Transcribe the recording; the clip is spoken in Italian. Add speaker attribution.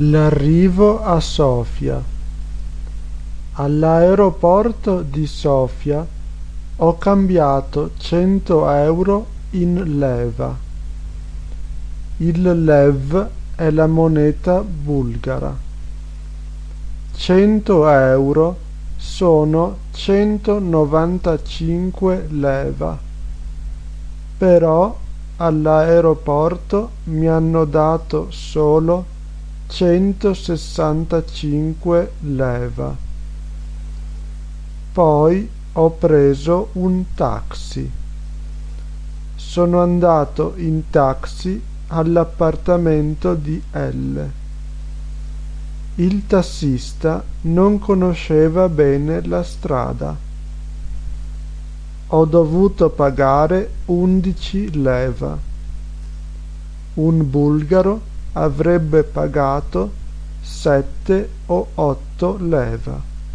Speaker 1: L'arrivo a Sofia. All'aeroporto di Sofia ho cambiato 100 euro in leva. Il lev è la moneta bulgara. 100 euro sono 195 leva. Però all'aeroporto mi hanno dato solo centosessantacinque leva. Poi ho preso un taxi. Sono andato in taxi all'appartamento di L. Il tassista non conosceva bene la strada. Ho dovuto pagare undici leva. Un bulgaro avrebbe pagato sette o otto leva